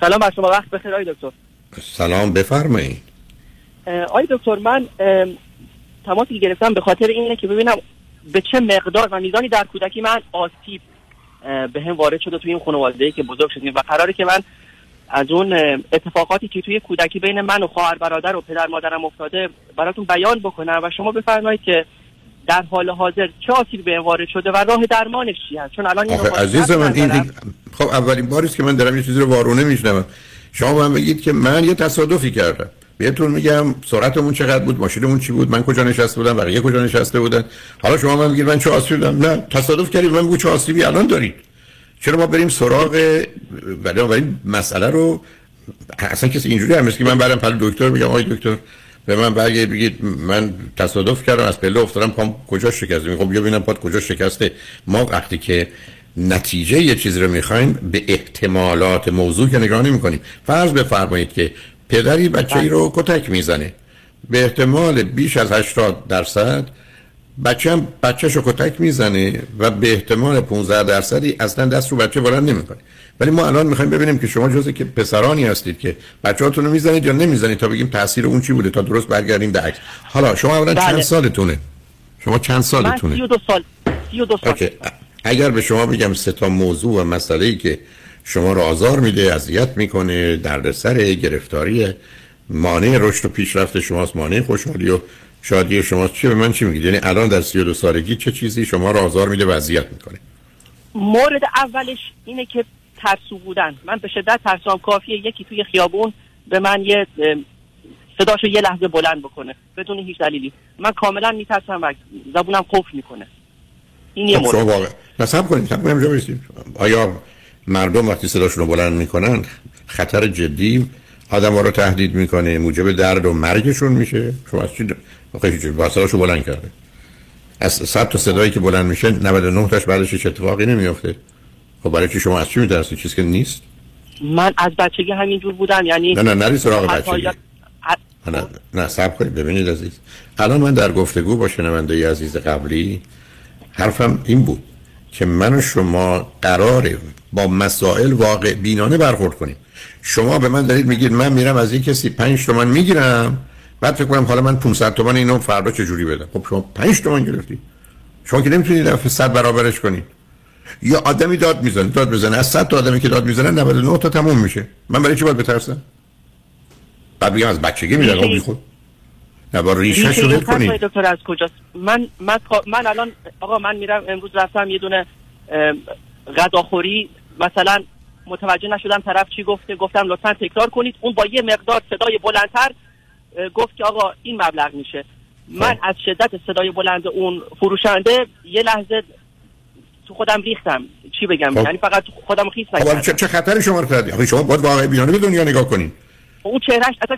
سلام بر شما وقت بخیر آقای دکتر. سلام بفرمایید. آقای دکتر من تماسی گرفتم به خاطر اینه که ببینم به چه مقدار و میزانی در کودکی من آسیب به هم وارد شده توی این خانواده که بزرگ شدیم و قراره که من از اون اتفاقاتی که توی کودکی بین من و خواهر برادر و پدر مادرم افتاده براتون بیان بکنم و شما بفرمایید که در حال حاضر چه آسیب به وارد شده و راه درمانش چی هست؟ چون الان عزیز من این خب اولین باری که من دارم یه چیزی رو وارونه میشنوم. شما من بگید که من یه تصادفی کردم. بهتون میگم سرعتمون چقدر بود ماشینمون چی بود من کجا نشسته بودم بقیه کجا نشسته بودن. حالا شما من میگید من چه آسیبی دارم. نه تصادف کردید من بگو چه آسیبی الان دارید. چرا ما بریم سراغ ولی مسئله رو؟ اصلا کسی اینجوری هم که من برم پل دکتر میگم آقای دکتر به من برگه بگید من تصادف کردم از پله افتادم پام کجا شکسته؟ خب بیا ببینم پات کجا شکسته. ما وقتی که نتیجه یه چیزی رو می‌خوایم به احتمالات موضوع که نگاه نمی کنیم فرض بفرمایید که پدری بچه ای رو کتک می‌زنه. به احتمال بیش از 80 درصد بچه هم بچهش رو کتک می‌زنه و به احتمال 15 درصدی اصلا دست رو بچه بلند نمی‌کنه. ولی ما الان می‌خوایم ببینیم که شما جزی که پسرانی هستید که بچه‌هاتون رو می‌زنید یا نمی‌زنید تا بگیم تاثیر اون چی بوده تا درست برگردیم به عکس. حالا شما اولا بله. چند سالتونه؟ شما چند سالتونه؟ من 32 سال 32 سال. اوکی. اگر به شما بگم سه تا موضوع و مسئله ای که شما رو آزار میده اذیت می‌کنه دردسر گرفتاری مانع رشد و پیشرفت شماست مانع خوشحالی و شادی شما چی به من چی میگید؟ یعنی الان در 32 سالگی چه چیزی شما رو آزار میده و اذیت می‌کنه؟ مورد اولش اینه که ترسو بودن. من به شدت ترسام کافیه یکی توی خیابون به من یه صداشو یه لحظه بلند بکنه. بدون هیچ دلیلی. من کاملا میترسم و زبونم قفل می‌کنه. این یه خب، مورد. واقع نصب کنیم سب کنیم آیا مردم وقتی صداشون رو بلند می‌کنن خطر جدی آدم رو تهدید می‌کنه موجب درد و مرگشون میشه؟ شما از چی خیلی با صداشو بلند کرده. از صد تا صدایی که بلند میشه 99 تاش بعدش هیچ اتفاقی نمیافته. خب برای چی شما از چی میترسید چیزی که نیست؟ من از بچگی همینجور بودم یعنی نه نه نری سراغ بچگی. نه نه سب کنید ببینید عزیز. الان من در گفتگو با شنونده عزیز قبلی حرفم این بود که من و شما قراره با مسائل واقع بینانه برخورد کنیم. شما به من دارید میگید من میرم از این کسی 5 تومن می‌گیرم بعد فکر کنم حالا من 500 تومن اینو فردا چه جوری بدم؟ خب شما 5 تومن گرفتی. شما که نمی‌تونید دفعه 100 برابرش کنید یا آدمی داد می‌زنه داد بزنه. از 100 تا آدمی که داد می‌زنه 99 تا تموم میشه. من برای چی باید بترسم؟ بعد بگم از بچگی میدن بی خود نه با ریشه شده کنید دکتر از کجاست؟ من من من الان آقا من میرم امروز رفتم یه دونه غذاخوری. مثلا متوجه نشدم طرف چی گفته. گفتم لطفا تکرار کنید. اون با یه مقدار صدای بلندتر گفت که آقا این مبلغ میشه. من خب. از شدت صدای بلند اون فروشنده یه لحظه تو خودم ریختم. چی بگم؟ خب. یعنی فقط خودم خیس نکردم چه, چه خطری شما رو کردی شما باید واقعی بینانه به دنیا نگاه کنین. اون چهرش اصلا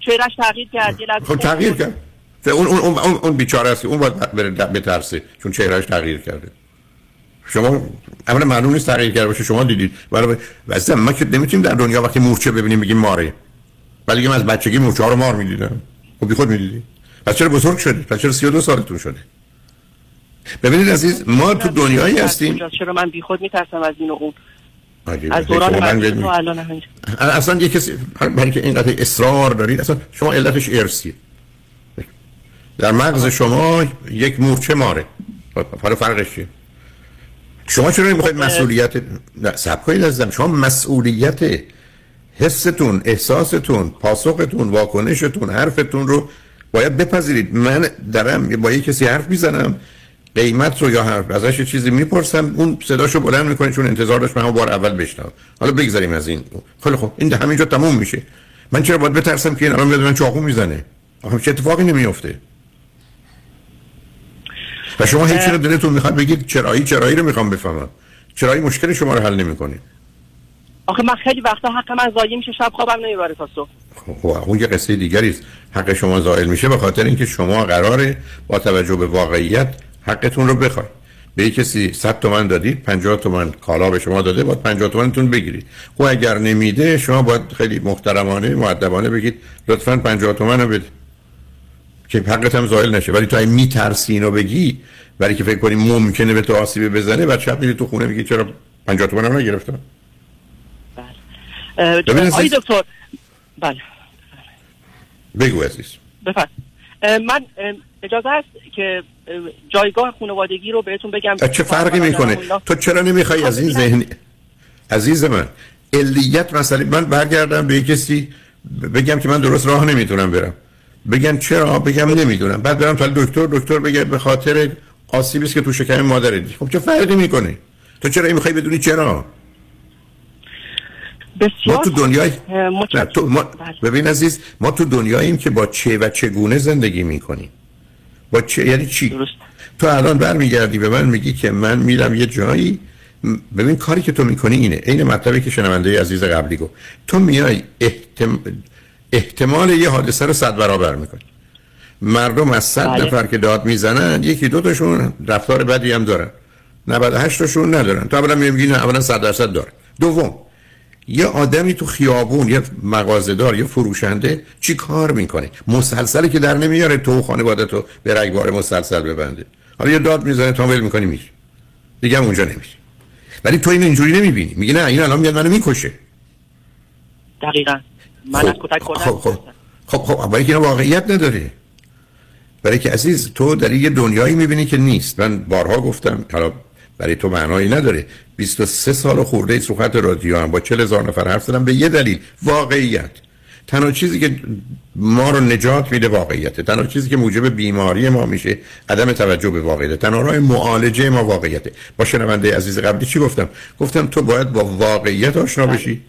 چهرش تغییر کرد یه لحظه خب تغییر کرد. اون اون اون اون بیچاره است اون باید بره بترسه چون چهرهش تغییر کرده. شما اولا معلوم نیست تغییر کرده باشه شما دیدید. برای واسه ما که نمی‌تونیم در دنیا وقتی مورچه ببینیم بگیم ماره. ولی از بچگی مورچه ها رو مار می‌دیدم. خب بی خود می‌دیدی. پس چرا بزرگ شدی. پس چرا 32 سالتون شده ببینید عزیز ما تو دنیایی هستیم. چرا من بی خود میترسم از این و اون. از دوران من الان اصلا یه کسی برای که اینقدر اصرار دارید اصلا شما علتش ارسیه در مغز شما یک مورچه ماره. حالا فرقش چیه؟ شما چرا نمی‌خواید خب، مسئولیت نه سب کنید شما مسئولیت حستون احساستون پاسختون واکنشتون حرفتون رو باید بپذیرید. من دارم با یه کسی حرف می‌زنم قیمت رو یا حرف ازش چیزی می‌پرسم اون صداشو بلند می‌کنه چون انتظار داشت من بار اول بشنوم. حالا بگذاریم از این. خیلی خب این همینجا تموم میشه. من چرا باید بترسم که این الان بیاد من چاقو می‌زنه؟ آخه چه اتفاقی نمیافته؟ و شما هیچ رو دلتون می‌خواد بگید چرایی چرایی رو می‌خوام بفهمم. چرایی مشکل شما رو حل نمی‌کنه. آخه من خیلی وقتا حق من ضایع میشه شب خوابم نمی‌بره تا صبح. خب اون یه قصه دیگری است. حق شما زائل میشه به خاطر اینکه شما قراره با توجه به واقعیت حقتون رو بخواید. به کسی 100 تومن دادید 50 تومن کالا به شما داده باید 50 تومنتون بگیرید. خب اگر نمیده شما باید خیلی محترمانه مؤدبانه بگید لطفا 50 تومن رو بده. که حقت هم زائل نشه. ولی تو این میترسی اینو بگی ولی که فکر کنی ممکنه به تو آسیبی بزنه بعد شب میری تو خونه میگی چرا 50 تومن نگرفتم آقای دکتر بله بگو عزیز بفرد من اجازه هست که جایگاه خانوادگی رو بهتون بگم چه فرقی می‌کنه تو چرا نمی‌خوای از این ذهنی عزیز من علیت مسئله من برگردم به کسی بگم که من درست راه نمی‌تونم برم بگن چرا بگم نمی‌دونم بعد برم تا دکتر دکتر بگه به خاطر آسیبی که تو شکم مادرت خب چه فرقی می‌کنه تو چرا می‌خوای بدونی چرا بسیار ما تو دنیای تو ما... بله. ببین عزیز ما تو دنیاییم که با چه و چگونه زندگی می‌کنیم. با چه یعنی چی؟ درست. تو الان برمیگردی به من میگی که من میرم یه جایی. ببین کاری که تو می‌کنی اینه. عین مطلبی که شنونده عزیز قبلی گفت. تو میای احتم... احتمال یه حادثه رو صد برابر می‌کنی. مردم از صد بله. نفر که داد می‌زنن یکی دو تاشون رفتار بدی هم دارن. 98 تاشون ندارن. تو اولا میگی نه اولا 100 درصد داره. دوم یه آدمی تو خیابون یه مغازه‌دار یه فروشنده چی کار می‌کنه؟ مسلسلی که در نمیاره تو خانواده تو به رگبار مسلسل ببنده. حالا یه داد می‌زنه تو ول می‌کنی میشه دیگه هم اونجا نمیشه ولی تو این اینجوری نمی‌بینی. میگه نه این الان میاد منو می‌کشه. دقیقاً. من خب. کتک خب خب خب خب برای که واقعیت نداره. برای که عزیز تو در یه دنیایی می‌بینی که نیست. من بارها گفتم حالا برای تو معنایی نداره. 23 سال خورده ای خط رادیو هم. با 40 هزار نفر حرف زدم به یه دلیل. واقعیت. تنها چیزی که ما رو نجات میده واقعیته تنها چیزی که موجب بیماری ما میشه عدم توجه به واقعیت. تنها راه معالجه ما واقعیته با شنونده عزیز قبلی چی گفتم؟ گفتم تو باید با واقعیت آشنا بشی.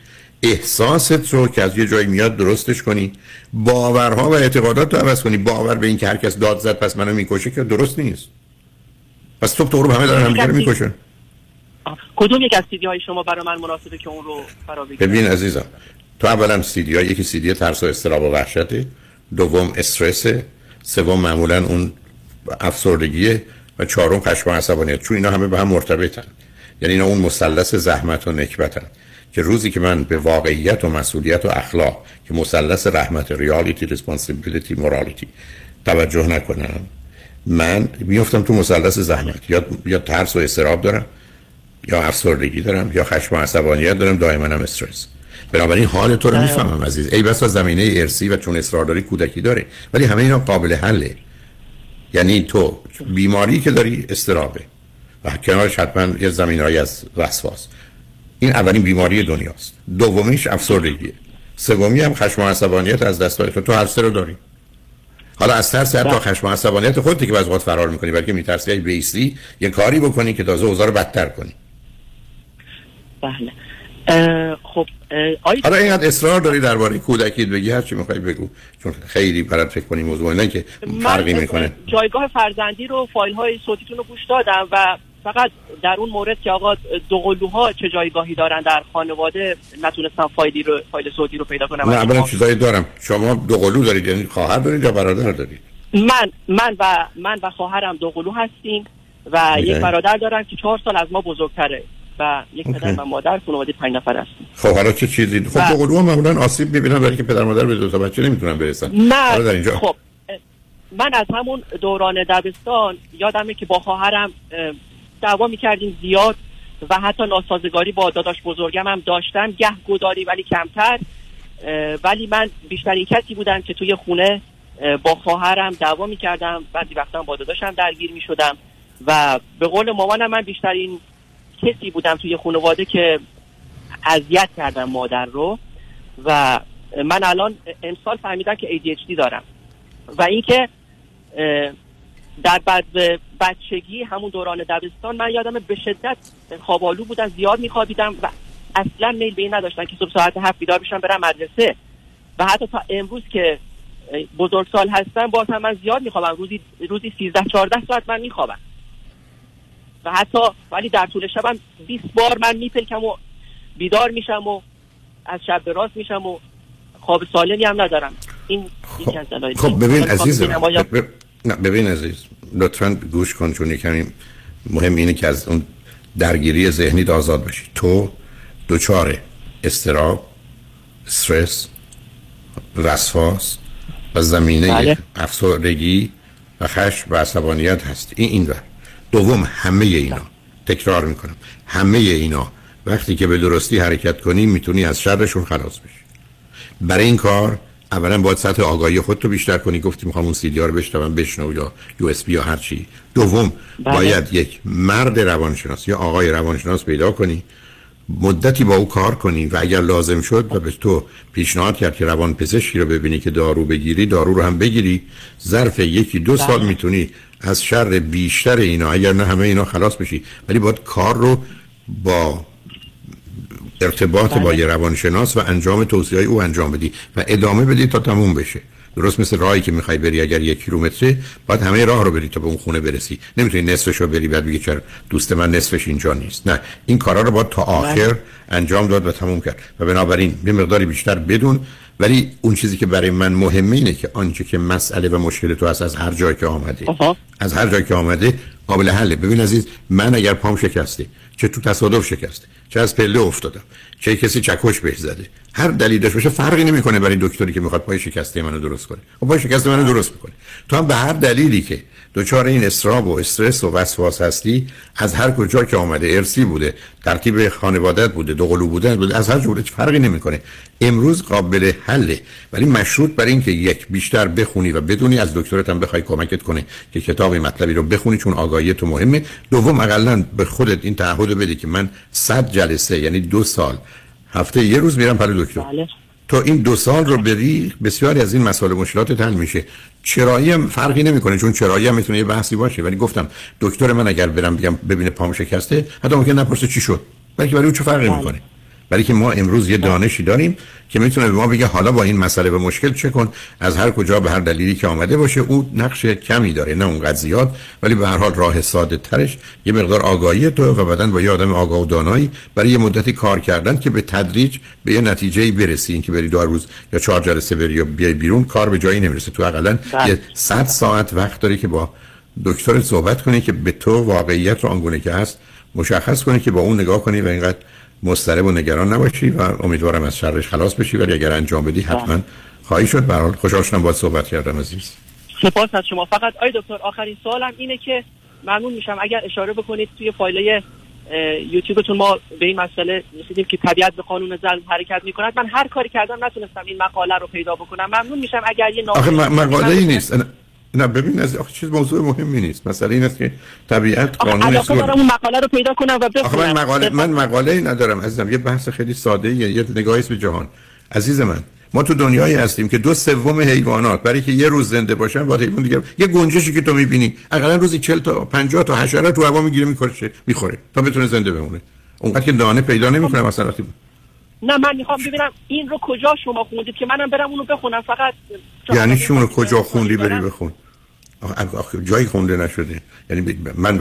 احساست رو که از یه جایی میاد درستش کنی. باورها و اعتقادات رو عوض کنی. باور به این که هر کس داد زد پس منو می‌کشه که درست نیست. پس تو تو رو همه دارن همدیگه می‌کشن. کدوم یک از سیدی های شما برای من مناسبه که اون رو فرا ببین عزیزم تو اولا سیدی ها یکی سیدی ترس و استراب و وحشته دوم استرس سوم معمولا اون افسردگیه و چهارم خشم و عصبانیت. چون اینا همه به هم مرتبطن. یعنی اینا اون مثلث زحمت و نکبتن که روزی که من به واقعیت و مسئولیت و اخلاق که مثلث رحمت ریالیتی ریسپانسیبیلیتی مورالیتی توجه نکنم من میفتم تو مثلث زحمت. یا یا ترس و استراب دارم یا افسردگی دارم یا خشم و عصبانیت دارم دائما هم استرس. بنابراین حال تو رو می‌فهمم عزیز. ای بس زمینه ارسی و چون اصرار داری کودکی داره ولی همه اینا قابل حله. یعنی تو بیماری که داری استرابه و کنارش حتما یه زمینه‌ای از وسواس. این اولین بیماری دنیاست. دومیش افسردگیه. سومی هم خشم و عصبانیت از دست تو تو هر سه رو داری. حالا از ترس حتی بله. خشم و عصبانیت خودت که بعضی فرار می‌کنی بلکه میترسی اگه بیستی یه کاری بکنی که تازه اوضاع رو بدتر کنی. بله. خب حالا اینقدر اصرار داری درباره کودکی بگی هر چی می‌خوای بگو چون خیلی برات فکر کنی موضوع نه که فرقی می‌کنه. جایگاه فرزندی رو فایل های صوتیتون رو گوش دادم و فقط در اون مورد که آقا دوقلوها چه جایگاهی دارن در خانواده نتونستم فایلی رو فایل صوتی رو پیدا کنم. نه اولا چیزایی دارم. شما دوقلو دارید یعنی خواهر دارید یا برادر دارید؟ من من و من و خواهرم دوقلو هستیم و یک برادر دارم که چهار سال از ما بزرگتره و یک پدر و مادر خانواده پنج نفر هستیم. خب حالا چه چیزی؟ خب دوقلو هم معمولا آسیب می‌بینن برای که پدر مادر به دو تا بچه نمی‌تونن برسن. نه. در اینجا. خب من از همون دوران دبستان یادمه که با خواهرم دعوا می‌کردیم زیاد و حتی ناسازگاری با داداش بزرگم هم داشتم. گه گداری ولی کمتر. ولی من بیشترین کسی بودم که توی خونه با خواهرم دعوا می‌کردم. بعضی وقتا با داداشم درگیر می‌شدم. و به قول مامانم من بیشترین کسی بودم توی خانواده که اذیت کردم مادر رو. و من الان امسال فهمیدم که ADHD دارم. و اینکه در بعد بچگی همون دوران دبستان من یادم به شدت خوابالو بودم زیاد میخوابیدم و اصلا میل به این نداشتن که صبح ساعت هفت بیدار بشم برم مدرسه و حتی تا امروز که بزرگسال هستم باز هم من زیاد میخوابم روزی روزی 13 14 ساعت من میخوابم و حتی ولی در طول شبم 20 بار من میپلکم و بیدار میشم و از شب به راست میشم و خواب سالمی هم ندارم این خب, خب ببین عزیزم نه ببین عزیز لطفا گوش کن چون کمی مهم اینه که از اون درگیری ذهنی آزاد بشی تو دوچار استراب استرس وسواس و زمینه بله. افسردگی و خشم و عصبانیت هست. این این دوم همه اینا. تکرار می‌کنم. همه اینا. وقتی که به درستی حرکت کنی می‌تونی از شرشون خلاص بشی. برای این کار اولا باید سطح آگاهی خودتو بیشتر کنی. گفتی می‌خوام اون سیدی رو بشنوم بشنو یا یو اس بی یا هر چی. دوم بله. باید یک مرد روانشناس یا آقای روانشناس پیدا کنی. مدتی با او کار کنی و اگر لازم شد و به تو پیشنهاد کرد که روان پزشکی رو ببینی که دارو بگیری دارو رو هم بگیری. ظرف یکی دو سال بله. می‌تونی از شر بیشتر اینا اگر نه همه اینا خلاص بشی. ولی باید کار رو با ارتباط با بله. یه روانشناس و انجام توصیه او انجام بدی و ادامه بدی تا تموم بشه درست مثل راهی که می‌خوای بری اگر یک کیلومتره باید همه راه رو بری تا به اون خونه برسی نمی‌تونی نصفش رو بری بعد بگی چرا دوست من نصفش اینجا نیست نه این کارا رو باید تا بله. آخر انجام داد و تموم کرد و بنابراین به مقداری بیشتر بدون ولی اون چیزی که برای من مهمه اینه که آنچه که مسئله و مشکل تو هست از هر جایی که آمده از هر جایی که آمده قابل حله. ببین عزیز من اگر پام شکسته چه تو تصادف شکسته چه از پله افتادم چه کسی چکش بهش زده هر دلیل داشته باشه فرقی نمی‌کنه برای دکتری که می‌خواد پای شکسته منو درست کنه. و خب پای شکسته منو درست می‌کنه. تو هم به هر دلیلی که دچار این استراب و استرس و وسواس هستی از هر کجا که آمده ارسی بوده ترتیب خانوادت بوده دو قلو بوده از هر جوره فرقی نمی‌کنه. امروز قابل حله. ولی مشروط بر اینکه یک بیشتر بخونی و بدونی از دکترت هم بخوای کمکت کنه که کتاب مطلبی رو بخونی چون آگاهی تو مهمه. دوم اقلا به خودت این تعهد بده که من 100 جلسه یعنی دو سال هفته یه روز میرم پلو دکتر. بله. تو این دو سال رو بری بسیاری از این مسائل مشکلات حل میشه. چرایی هم فرقی نمی‌کنه چون چرایی هم می‌تونه یه بحثی باشه. ولی گفتم دکتر من اگر برم بگم ببینه پام شکسته حتی ممکن نپرسه چی شد. بلکه برای اون چه فرقی بله. می‌کنه؟ ولی که ما امروز یه دانشی داریم که می‌تونه به ما بگه حالا با این مسئله و مشکل چه کن از هر کجا به هر دلیلی که آمده باشه. او نقش کمی داره نه اونقدر زیاد ولی به هر حال راه ساده ترش. یه مقدار آگاهی تو و بعدن با یه آدم آگاه و دانایی برای یه مدتی کار کردن که به تدریج به یه نتیجه برسی. این که بری دو روز یا چهار جلسه بری یا بیای بیرون کار به جایی نمی‌رسه. تو حداقل بله. یه 100 ساعت وقت داری که با دکتر صحبت کنی که به تو واقعیت رو آنگونه که هست مشخص کنی که با اون نگاه کنی و اینقدر مضطرب و نگران نباشی و امیدوارم از شرش خلاص بشی. ولی اگر انجام بدی حتما. خواهی شد. برحال خوشحال شدم باید صحبت کردم عزیز. سپاس از شما. فقط آی دکتر آخرین سوالم اینه که ممنون میشم. اگر اشاره بکنید توی فایل یوتیوبتون ما به این مسئله رسیدیم که طبیعت به قانون ظلم حرکت می‌کند. من هر کاری کردم نتونستم این مقاله رو پیدا بکنم. ممنون میشم. اگر یه آخه مقاله ای نیست. نه ببین از آخه چیز موضوع مهمی نیست. مثلا این است که طبیعت قانون است دارم اون مقاله رو پیدا کنم و بخونم من مقاله من مقاله ای ندارم عزیزم. یه بحث خیلی ساده ایه. یه نگاهی به جهان. عزیز من ما تو دنیایی هستیم که دو سوم حیوانات برای که یه روز زنده باشن با حیوان دیگه یه گنجشی که تو می‌بینی اقلا روزی 40 تا 50 تا حشره تو هوا می‌گیره می‌خوره می‌خوره تا بتونه زنده بمونه. اونقدر که دانه پیدا نمی‌کنه مثلا وقتی نه من می‌خوام ببینم این رو کجا شما خوندید که منم برم اونو بخونم. فقط یعنی چی رو کجا خوندی؟ بری بخون. جایی خونده نشده. یعنی من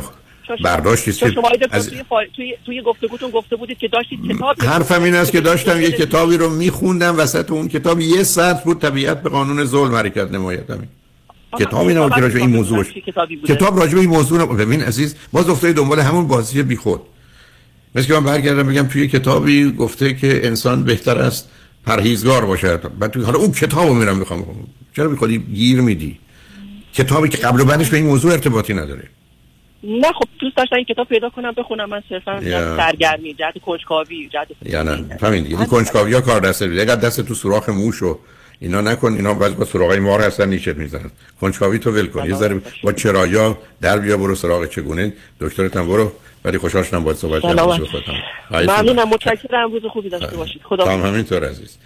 برداشتی که از... توی, فا... توی... توی گفتگوتون گفته بودید که داشتید کتاب حرفم این است که داشتم یه کتابی رو میخوندم وسط اون کتاب یه سطر بود طبیعت به قانون ظلم حرکت نماید. همین. کتابی نبود که راجع این موضوع کتاب راجع این موضوع نبود. ببین عزیز باز افتادی دنبال همون بازی بیخود. مثل که من برگردم بگم توی کتابی گفته که انسان بهتر است پرهیزگار باشه. بعد توی حالا اون کتابو میرم می‌خوام. چرا میخوادی گیر میدی؟ کتابی که قبل و بعدش به این موضوع ارتباطی نداره. نه خب دوست داشتم این کتاب پیدا کنم بخونم. من صرفا یا... سرگرمی جهت کنجکاوی جهت یا نه. همین این کنجکاوی ها کار دسته دیگه دست تو سوراخ موش و اینا نکن اینا بعضی با سراغای مار هستن نیشت می‌زنن. کنجکاوی تو ول کن. یه ذره با چرایا در بیا برو سراغ چگونه. دکترت هم برو. ولی خوشحال شدم باهات صحبت کردم. ممنونم. متشکرم. روز خوبی داشته باشید. خدا همینطور عزیز.